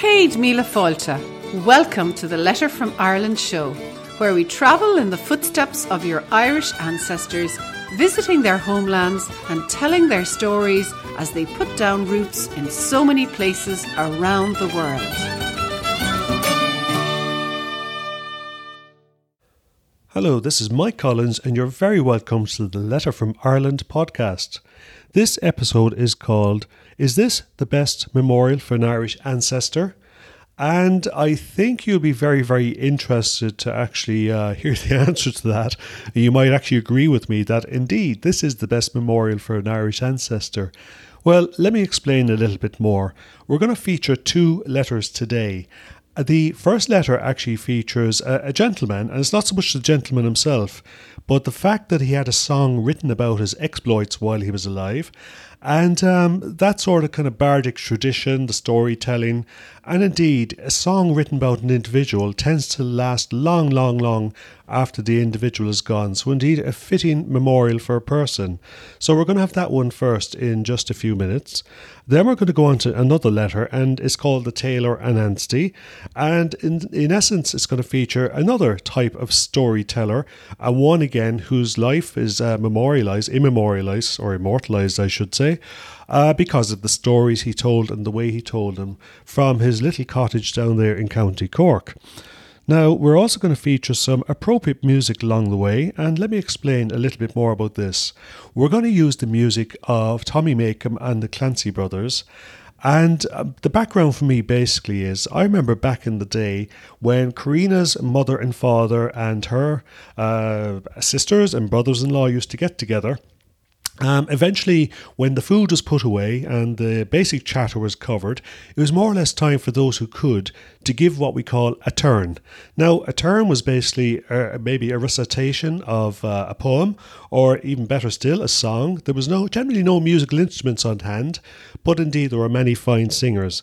Céad Míle Fáilte. Welcome to the Letter from Ireland show, where we travel in the footsteps of your Irish ancestors, visiting their homelands and telling their stories as they put down roots in so many places around the world. Hello, this is Mike Collins, and you're very welcome to the Letter from Ireland podcast. This episode is called Is This the Best Memorial for an Irish Ancestor? And I think you'll be very, very interested to actually uh, hear the answer to that. You might actually agree with me that indeed this is the best memorial for an Irish ancestor. Well, let me explain a little bit more. We're going to feature two letters today. The first letter actually features a, a, gentleman, and it's not so much the gentleman himself, but the fact that he had a song written about his exploits while he was alive, and um, that sort of kind of bardic tradition, the storytelling, and indeed, a song written about an individual tends to last long, long, long after the individual is gone. So, indeed, a fitting memorial for a person. So, we're going to have that one first in just a few minutes. Then we're going to go on to another letter, and it's called The Tailor and Ansty. And in, in essence, it's going to feature another type of storyteller, and one again whose life is uh, memorialized, immemorialized, or immortalized, I should say uh, because of the stories he told and the way he told them from his little cottage down there in County Cork. Now, we're also going to feature some appropriate music along the way, and let me explain a little bit more about this. We're going to use the music of Tommy Makem and the Clancy Brothers. And uh, the background for me basically is I remember back in the day when Karina's mother and father and her uh, sisters and brothers in law used to get together um, eventually, when the food was put away and the basic chatter was covered, it was more or less time for those who could to give what we call a turn. Now, a turn was basically uh, maybe a recitation of uh, a poem, or even better still, a song. There was no generally no musical instruments on hand, but indeed there were many fine singers.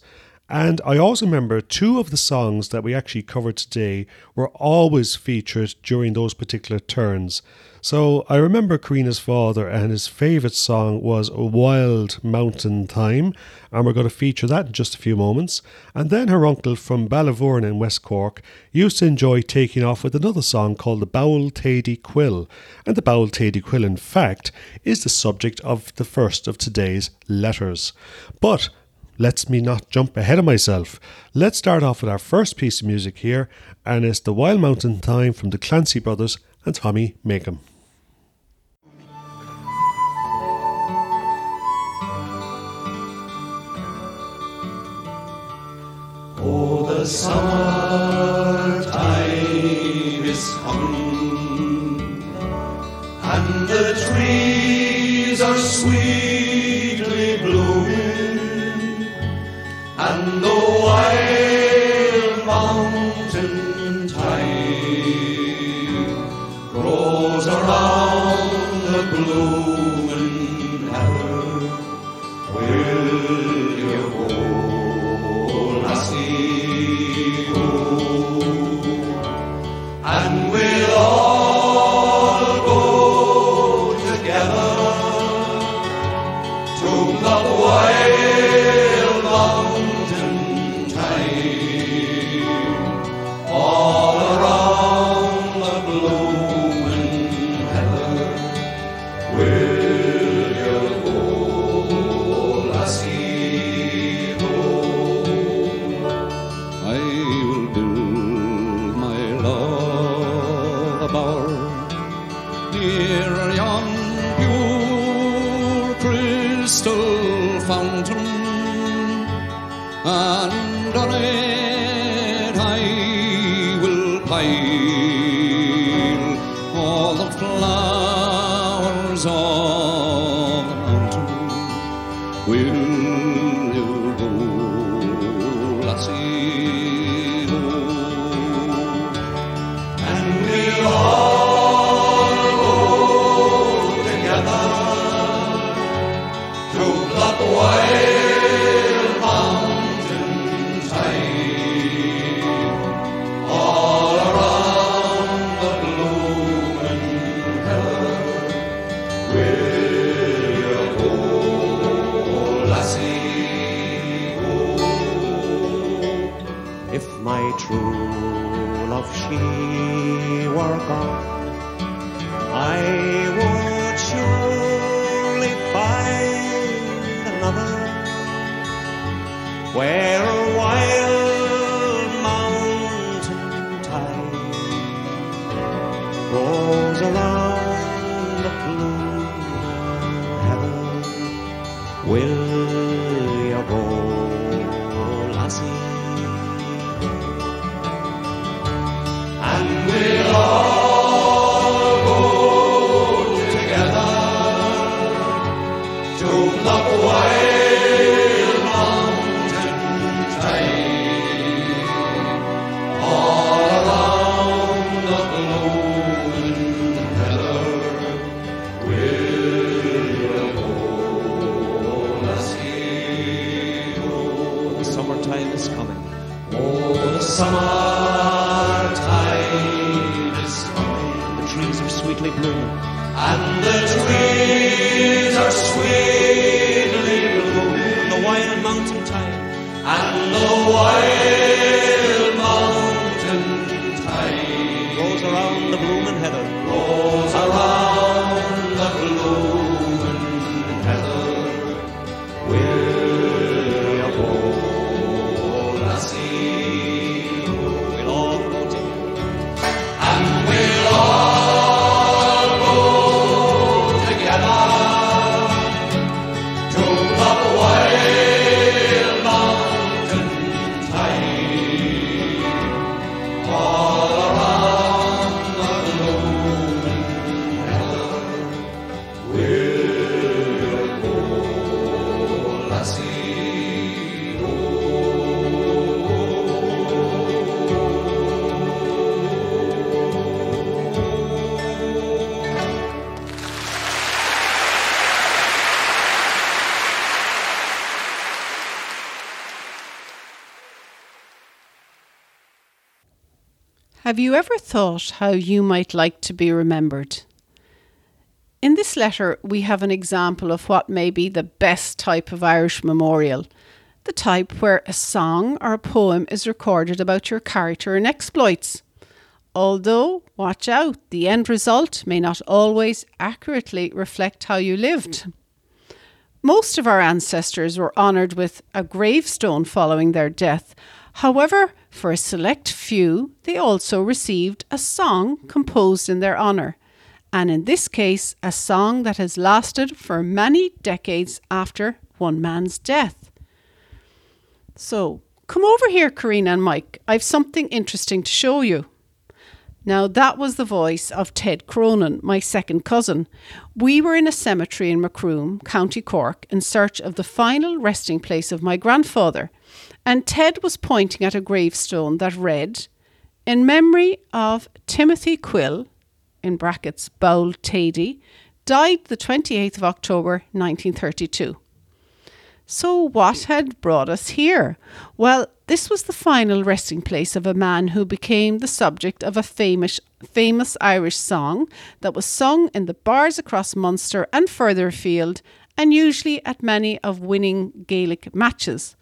And I also remember two of the songs that we actually covered today were always featured during those particular turns. So I remember Karina's father, and his favourite song was Wild Mountain Thyme, and we're going to feature that in just a few moments. And then her uncle from Ballyvourney in West Cork used to enjoy taking off with another song called the Bould Thady Quill. And the Bould Thady Quill, in fact, is the subject of the first of today's letters. But lets me not jump ahead of myself. Let's start off with our first piece of music here, and it's the Wild Mountain Thyme from the Clancy Brothers and Tommy Makem. Oh, the summer time is coming, and the trees are sweetly Have you ever thought how you might like to be remembered? In this letter, we have an example of what may be the best type of Irish memorial the type where a song or a poem is recorded about your character and exploits. Although, watch out, the end result may not always accurately reflect how you lived. Most of our ancestors were honoured with a gravestone following their death. However, for a select few, they also received a song composed in their honour, and in this case, a song that has lasted for many decades after one man's death. So, come over here, Karina and Mike. I've something interesting to show you. Now, that was the voice of Ted Cronin, my second cousin. We were in a cemetery in Macroom, County Cork, in search of the final resting place of my grandfather, and Ted was pointing at a gravestone that read, In memory of Timothy Quill, in brackets, Bould Thady, died the 28th of October 1932. So, what had brought us here? Well, this was the final resting place of a man who became the subject of a famous, famous Irish song that was sung in the bars across Munster and further afield, and usually at many of winning Gaelic matches.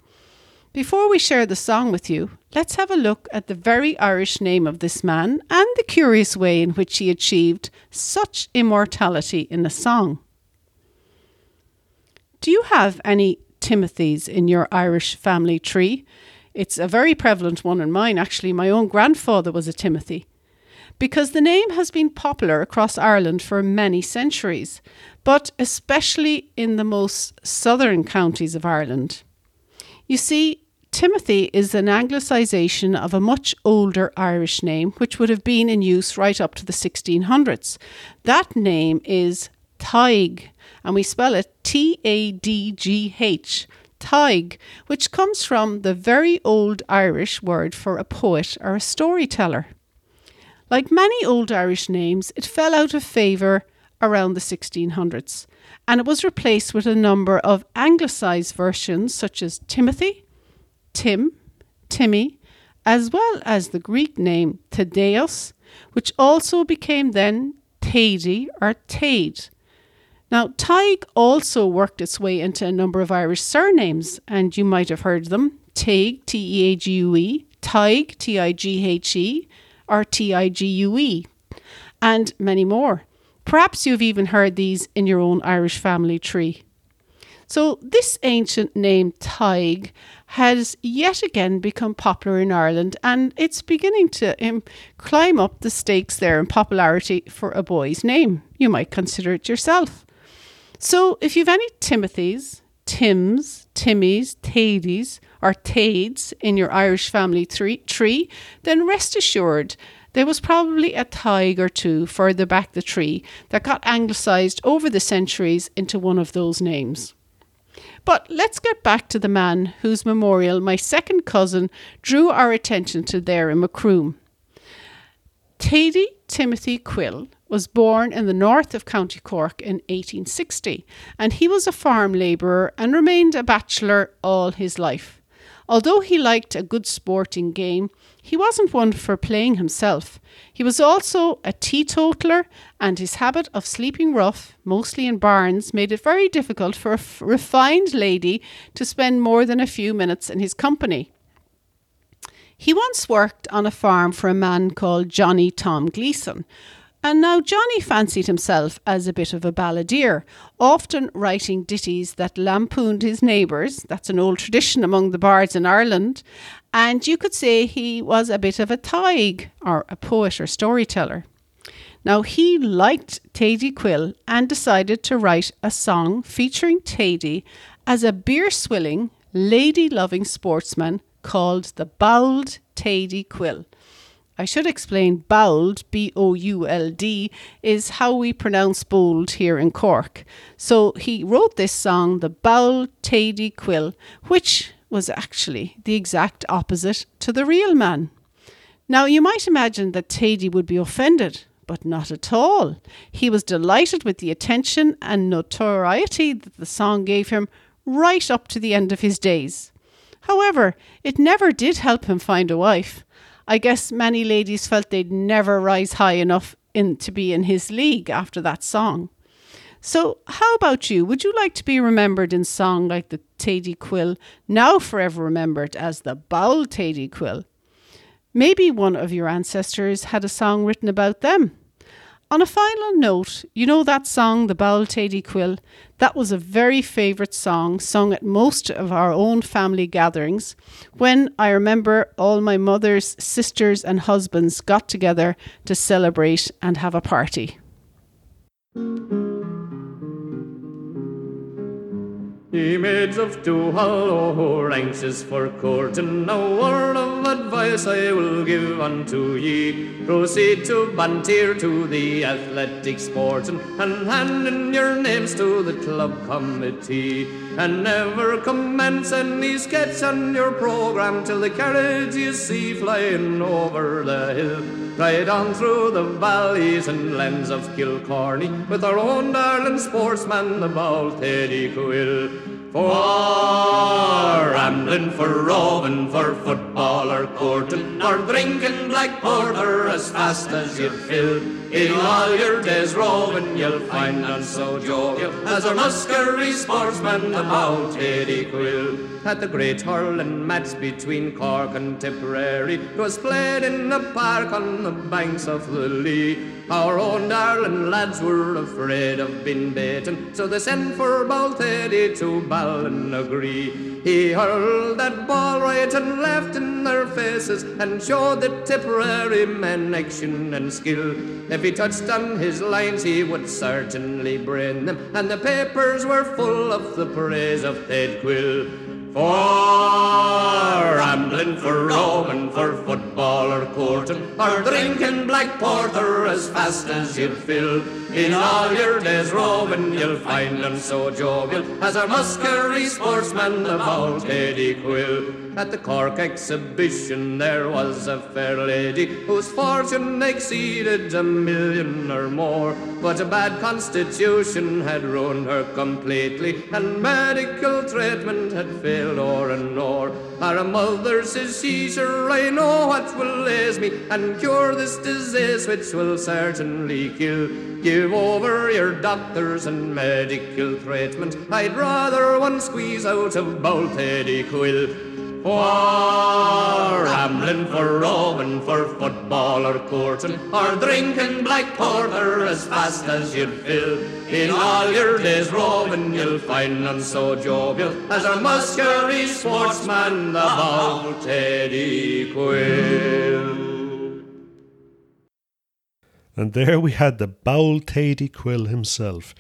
Before we share the song with you, let's have a look at the very Irish name of this man and the curious way in which he achieved such immortality in a song. Do you have any Timothys in your Irish family tree? It's a very prevalent one in mine, actually. My own grandfather was a Timothy. Because the name has been popular across Ireland for many centuries, but especially in the most southern counties of Ireland. You see, Timothy is an anglicisation of a much older Irish name, which would have been in use right up to the 1600s. That name is Tadhg, and we spell it T A D G H, Tadhg, which comes from the very old Irish word for a poet or a storyteller. Like many old Irish names, it fell out of favour around the 1600s, and it was replaced with a number of anglicised versions such as Timothy, Tim, Timmy, as well as the Greek name Thaddeus, which also became then Tady or Tade. Now, Tadhg also worked its way into a number of Irish surnames, and you might have heard them Teague, T E A G U E, Tighe, T I G H E, or T I G U E, and many more. Perhaps you've even heard these in your own Irish family tree. So, this ancient name Tadhg has yet again become popular in Ireland and it's beginning to um, climb up the stakes there in popularity for a boy's name. You might consider it yourself. So, if you've any Timothys, Tims, Timmies, Tadies, or Tades in your Irish family tree, tree, then rest assured there was probably a tig or two further back the tree that got anglicised over the centuries into one of those names. But let's get back to the man whose memorial my second cousin drew our attention to there in Macroom. Thady Timothy Quill was born in the north of County Cork in 1860, and he was a farm labourer and remained a bachelor all his life. Although he liked a good sporting game, he wasn't one for playing himself. He was also a teetotaler, and his habit of sleeping rough, mostly in barns, made it very difficult for a f- refined lady to spend more than a few minutes in his company. He once worked on a farm for a man called Johnny Tom Gleeson. And now Johnny fancied himself as a bit of a balladeer, often writing ditties that lampooned his neighbours. That's an old tradition among the bards in Ireland. And you could say he was a bit of a tige, or a poet or storyteller. Now, he liked Thady Quill and decided to write a song featuring Thady as a beer swilling, lady loving sportsman called the Bould Thady Quill. I should explain bould, B O U L D, is how we pronounce bold here in Cork. So he wrote this song, The Bould Thady Quill, which was actually the exact opposite to the real man. Now, you might imagine that Thady would be offended, but not at all. He was delighted with the attention and notoriety that the song gave him right up to the end of his days. However, it never did help him find a wife. I guess many ladies felt they'd never rise high enough in to be in his league after that song. So, how about you? Would you like to be remembered in song like the Thady Quill, now forever remembered as the Bould Thady Quill? Maybe one of your ancestors had a song written about them. On a final note, you know that song, The Bould Thady Quill? That was a very favourite song sung at most of our own family gatherings when I remember all my mother's sisters and husbands got together to celebrate and have a party. Ye maids of who are anxious for court, and a word of advice I will give unto ye. Proceed to Banteer to the athletic sporting, and hand in your names to the club committee. And never commence any sketch on your programme till the carriage you see flying over the hill. Ride on through the valleys and lands of Kilcorney with our own darling sportsman, the bold Thady Quill. For ah. rambling, for roving, for football or courting, or drinking black porter as fast as you fill. In all your days roving, you'll find none so jovial as our Muskerry sportsman, bold Thady Quill. At the great hurling match between Cork and Tipperary, 'twas played in the park on the banks of the Lee. Our own darling lads were afraid of being beaten, so they sent for Balteddy to Ballinagree. He hurled that ball right and left in their faces and showed the Tipperary men action and skill. If he touched on his lines, he would certainly brain them, and the papers were full of the praise of Ted Quill. For rambling, for roaming, for football or courting, or drinking black porter as fast as you'll fill. In all your days roving, you'll find them so jovial as our Muskerry sportsman, the bold Thady Quill. At the Cork exhibition, there was a fair lady whose fortune exceeded a million or more. But a bad constitution had ruined her completely, and medical treatment had failed o'er and o'er. Our mother says she, I know what will aise me and cure this disease which will certainly kill. Give over your doctors and medical treatment. I'd rather one squeeze out of bold Thady Quill. For gambling, for roving, for football or courting, or drinking black porter as fast as you'd fill. In all your days roving, you'll find none so jovial as our Muskerry sportsman, the bold Thady Quill. And there we had the Bould Thady Quill himself,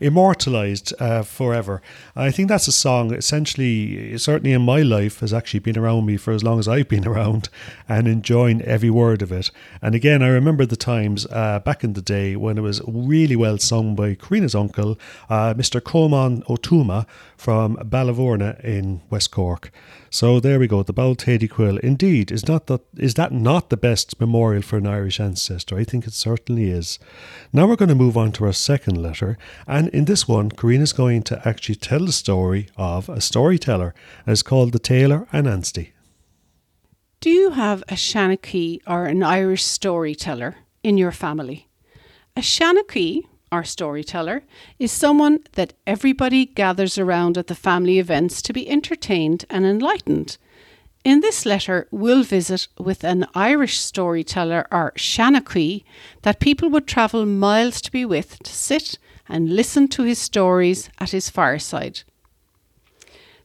immortalised uh, forever. I think that's a song, essentially, certainly in my life, has actually been around me for as long as I've been around and enjoying every word of it. And again, I remember the times uh, back in the day when it was really well sung by Karina's uncle, uh, Mr. Coleman O'Tuma from Ballyvourney in West Cork. So there we go, the Bould Thady Quill. Indeed, is not that is that not the best memorial for an Irish ancestor? I think it certainly is. Now we're going to move on to our second letter, and in this one, Karina's going to actually tell the story of a storyteller. And it's called The Tailor and Ansty. Do you have a Shanachie or an Irish storyteller in your family? A Shanachie, or storyteller, is someone that everybody gathers around at the family events to be entertained and enlightened. In this letter, we'll visit with an Irish storyteller or Shanachie that people would travel miles to be with to sit and listen to his stories at his fireside.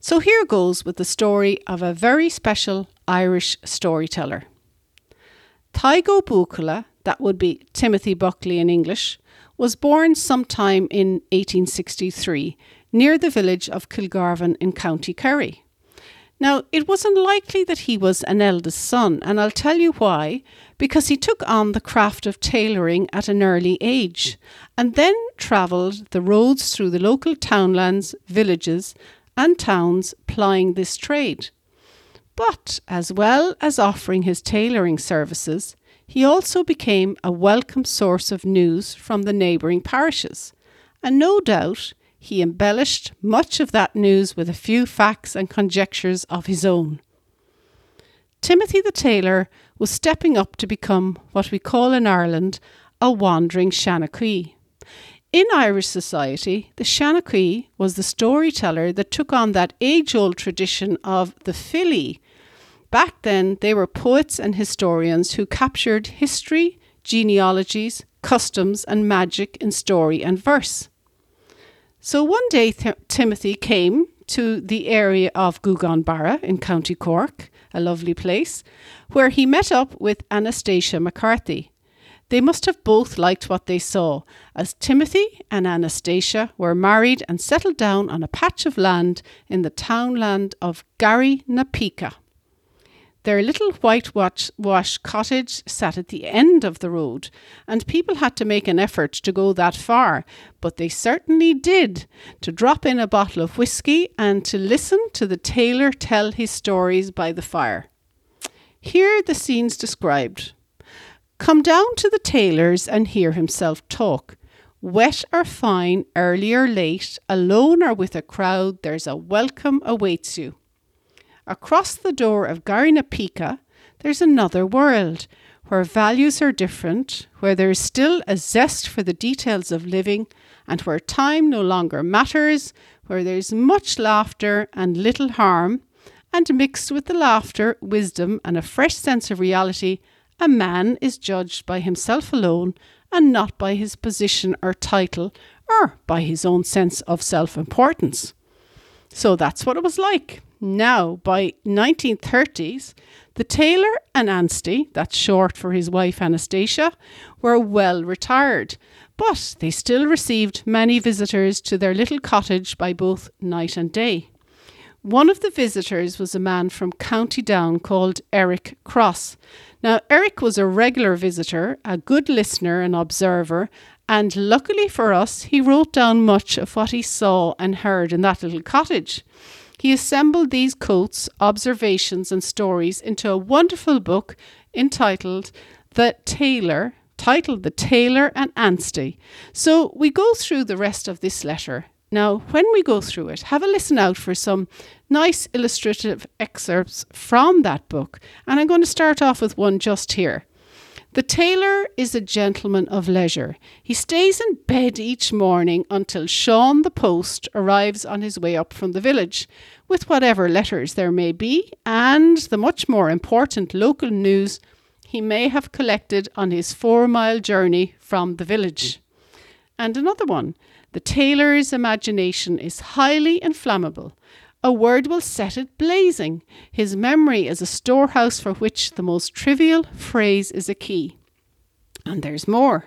So here goes with the story of a very special Irish storyteller. Tadhg Ó Buachalla, that would be Timothy Buckley in English, was born sometime in 1863 near the village of Kilgarvan in County Kerry. Now, it was unlikely that he was an eldest son, and I'll tell you why. Because he took on the craft of tailoring at an early age, and then travelled the roads through the local townlands, villages, and towns plying this trade. But as well as offering his tailoring services, he also became a welcome source of news from the neighbouring parishes, and no doubt he embellished much of that news with a few facts and conjectures of his own. Timothy the tailor was stepping up to become what we call in Ireland a wandering Shanachie. In Irish society, the Shanachie was the storyteller that took on that age old tradition of the filí. Back then, they were poets and historians who captured history, genealogies, customs, and magic in story and verse. So one day, Th- Timothy came to the area of Gougane Barra in County Cork, a lovely place, where he met up with Anastasia McCarthy. They must have both liked what they saw, as Timothy and Anastasia were married and settled down on a patch of land in the townland of Garrynapeaka. Their little whitewashed cottage sat at the end of the road, and people had to make an effort to go that far, but they certainly did, to drop in a bottle of whisky and to listen to the tailor tell his stories by the fire. Here the scenes described. Come down to the tailor's and hear himself talk. Wet or fine, early or late, alone or with a crowd, there's a welcome awaits you. Across the door of Garrynapeaka, there's another world where values are different, where there is still a zest for the details of living, and where time no longer matters, where there's much laughter and little harm, and mixed with the laughter, wisdom, and a fresh sense of reality, a man is judged by himself alone and not by his position or title or by his own sense of self importance. So that's what it was like. Now, by 1930s, the tailor and Ansty, that's short for his wife Anastasia, were well retired, but they still received many visitors to their little cottage by both night and day. One of the visitors was a man from County Down called Eric Cross. Now, Eric was a regular visitor, a good listener and observer, and luckily for us, he wrote down much of what he saw and heard in that little cottage. He assembled these quotes, observations, and stories into a wonderful book entitled The Tailor, titled The Tailor and Ansty. So we go through the rest of this letter. Now, when we go through it, have a listen out for some nice illustrative excerpts from that book. And I'm going to start off with one just here. The tailor is a gentleman of leisure. He stays in bed each morning until Sean the post arrives on his way up from the village with whatever letters there may be and the much more important local news he may have collected on his four mile journey from the village. And another one the tailor's imagination is highly inflammable. A word will set it blazing. His memory is a storehouse for which the most trivial phrase is a key. And there's more.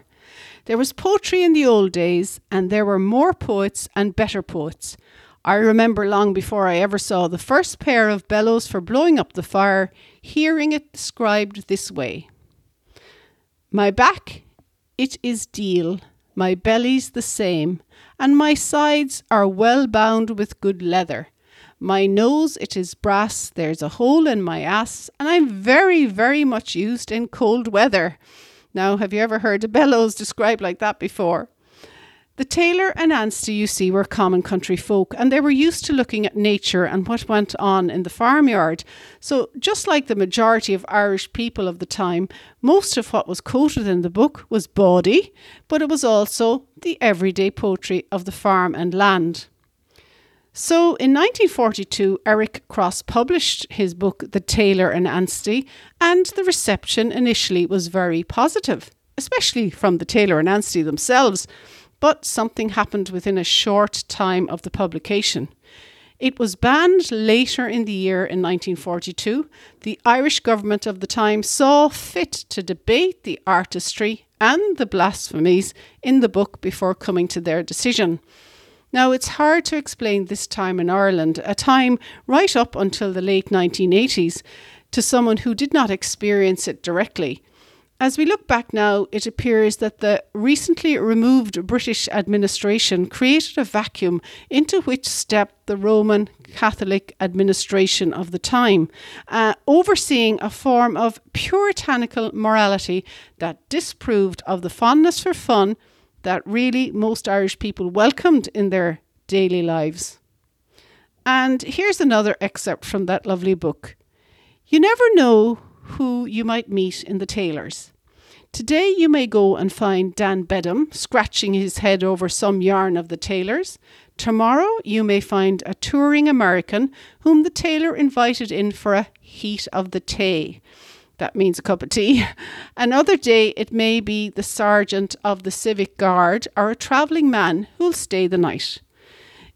There was poetry in the old days, and there were more poets and better poets. I remember long before I ever saw the first pair of bellows for blowing up the fire, hearing it described this way My back, it is deal, my belly's the same, and my sides are well bound with good leather. My nose, it is brass, there's a hole in my ass, and I'm very, very much used in cold weather. Now, have you ever heard a bellows described like that before? The tailor and Ansty, you see, were common country folk, and they were used to looking at nature and what went on in the farmyard. So, just like the majority of Irish people of the time, most of what was quoted in the book was bawdy, but it was also the everyday poetry of the farm and land. So in 1942, Eric Cross published his book, The Tailor and Ansty, and the reception initially was very positive, especially from the tailor and Ansty themselves. But something happened within a short time of the publication. It was banned later in the year in 1942. The Irish government of the time saw fit to debate the artistry and the blasphemies in the book before coming to their decision. Now, it's hard to explain this time in Ireland, a time right up until the late 1980s, to someone who did not experience it directly. As we look back now, it appears that the recently removed British administration created a vacuum into which stepped the Roman Catholic administration of the time, uh, overseeing a form of puritanical morality that disproved of the fondness for fun that really most Irish people welcomed in their daily lives. And here's another excerpt from that lovely book. You never know who you might meet in the tailors. Today you may go and find Dan Bedham scratching his head over some yarn of the tailor's. Tomorrow you may find a touring American whom the tailor invited in for a heat of the tay. That means a cup of tea. Another day it may be the sergeant of the civic guard or a travelling man who'll stay the night.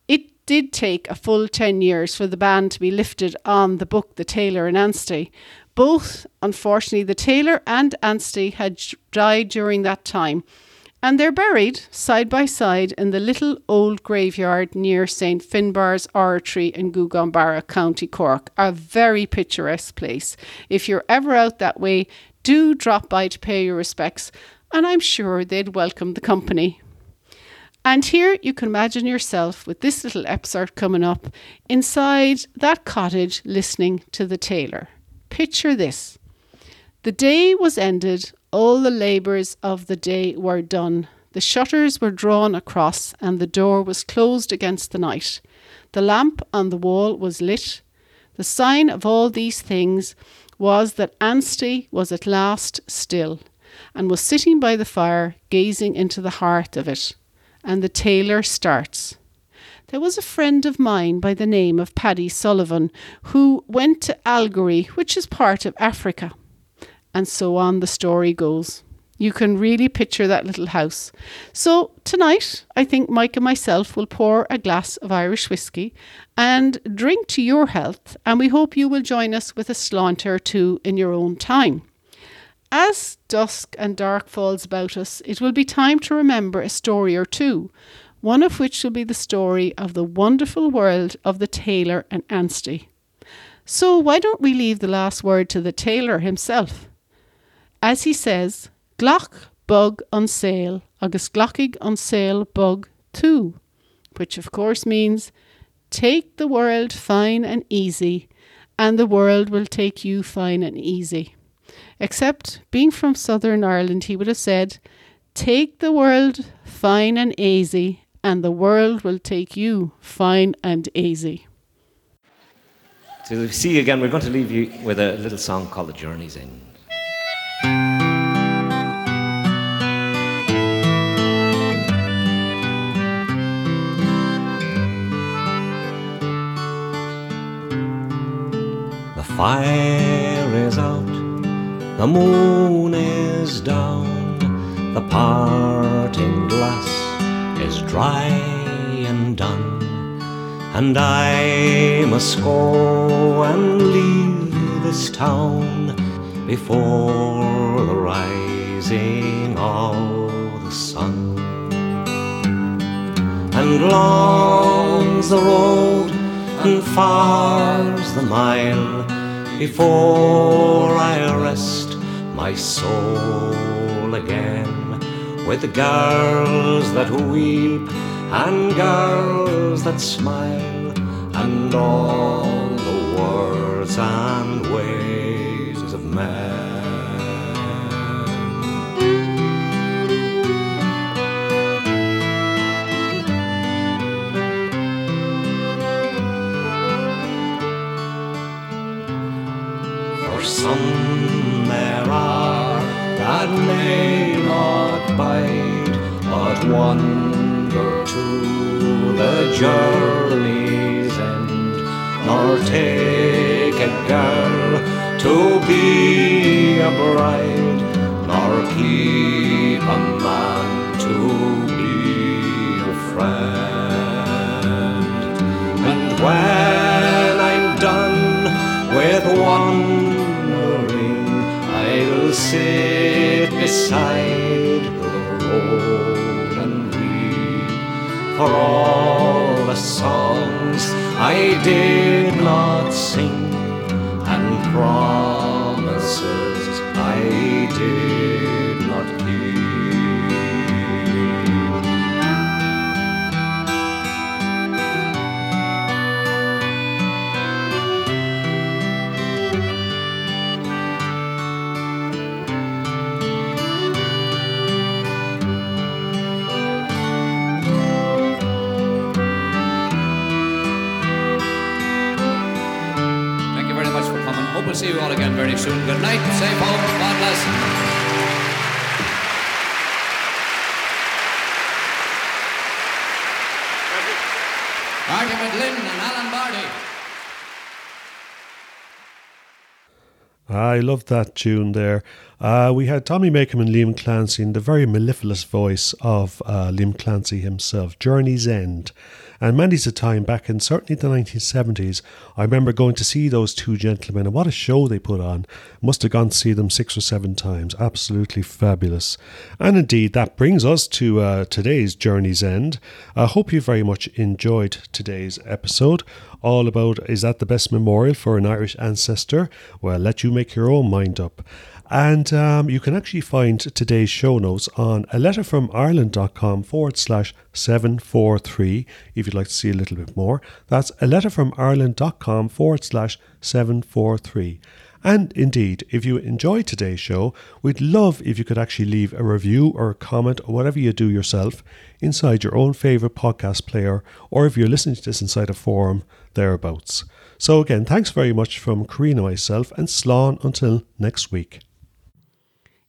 It did take a full 10 years for the ban to be lifted on the book The Tailor and Ansty. Both, unfortunately, the tailor and Ansty had died during that time, and they're buried side by side in the little old graveyard near St Finbarr's Oratory in Gougane Barra, County Cork, a very picturesque place. If you're ever out that way, do drop by to pay your respects, and I'm sure they'd welcome the company. And here you can imagine yourself with this little excerpt coming up inside that cottage listening to the tailor. Picture this. The day was ended, all the labours of the day were done. The shutters were drawn across, and the door was closed against the night. The lamp on the wall was lit. The sign of all these things was that Ansty was at last still, and was sitting by the fire, gazing into the heart of it. And the tailor starts. There was a friend of mine by the name of Paddy Sullivan who went to Algery, which is part of Africa. And so on the story goes. You can really picture that little house. So tonight, I think Mike and myself will pour a glass of Irish whiskey and drink to your health, and we hope you will join us with a slant or two in your own time. As dusk and dark falls about us, it will be time to remember a story or two, one of which will be the story of the wonderful world of the tailor and Ansty. So, why don't we leave the last word to the tailor himself? As he says, Glach bug on sale, agus glachig on sale bug too, which of course means take the world fine and easy, and the world will take you fine and easy. Except, being from Southern Ireland, he would have said, Take the world fine and easy, and the world will take you fine and easy. To see you again, we're going to leave you with a little song called The Journey's End. The fire is out, the moon is down, the parting glass is dry and done, and I must go and leave this town before the rising of the sun. And long's the road and far's the mile before I rest my soul again with the girls that weep and girls that smile and all the words and ways some there are that may not bide, but wander to the journey's end, nor take a girl to be a bride, nor keep a man to be a friend. And when I'm done with wandering, I'll sit beside the road and weep for all the songs I did not sing promises I did see you all again very soon. Good night. Safe home. God bless. And Alan Barty. I love that tune there. Uh, we had Tommy Makem and Liam Clancy in the very mellifluous voice of uh, Liam Clancy himself, Journey's End. And many's a time back in certainly the 1970s, I remember going to see those two gentlemen, and what a show they put on. Must have gone to see them six or seven times. Absolutely fabulous. And indeed, that brings us to uh, today's Journey's End. I hope you very much enjoyed today's episode. All about is that the best memorial for an Irish ancestor? Well, let you make your own mind up. And um, you can actually find today's show notes on a letter from Ireland.com forward slash 743 if you'd like to see a little bit more. That's a letter from Ireland.com forward slash 743. And indeed, if you enjoyed today's show, we'd love if you could actually leave a review or a comment or whatever you do yourself inside your own favourite podcast player, or if you're listening to this inside a forum, thereabouts. So, again, thanks very much from Karina, myself, and Slán until next week.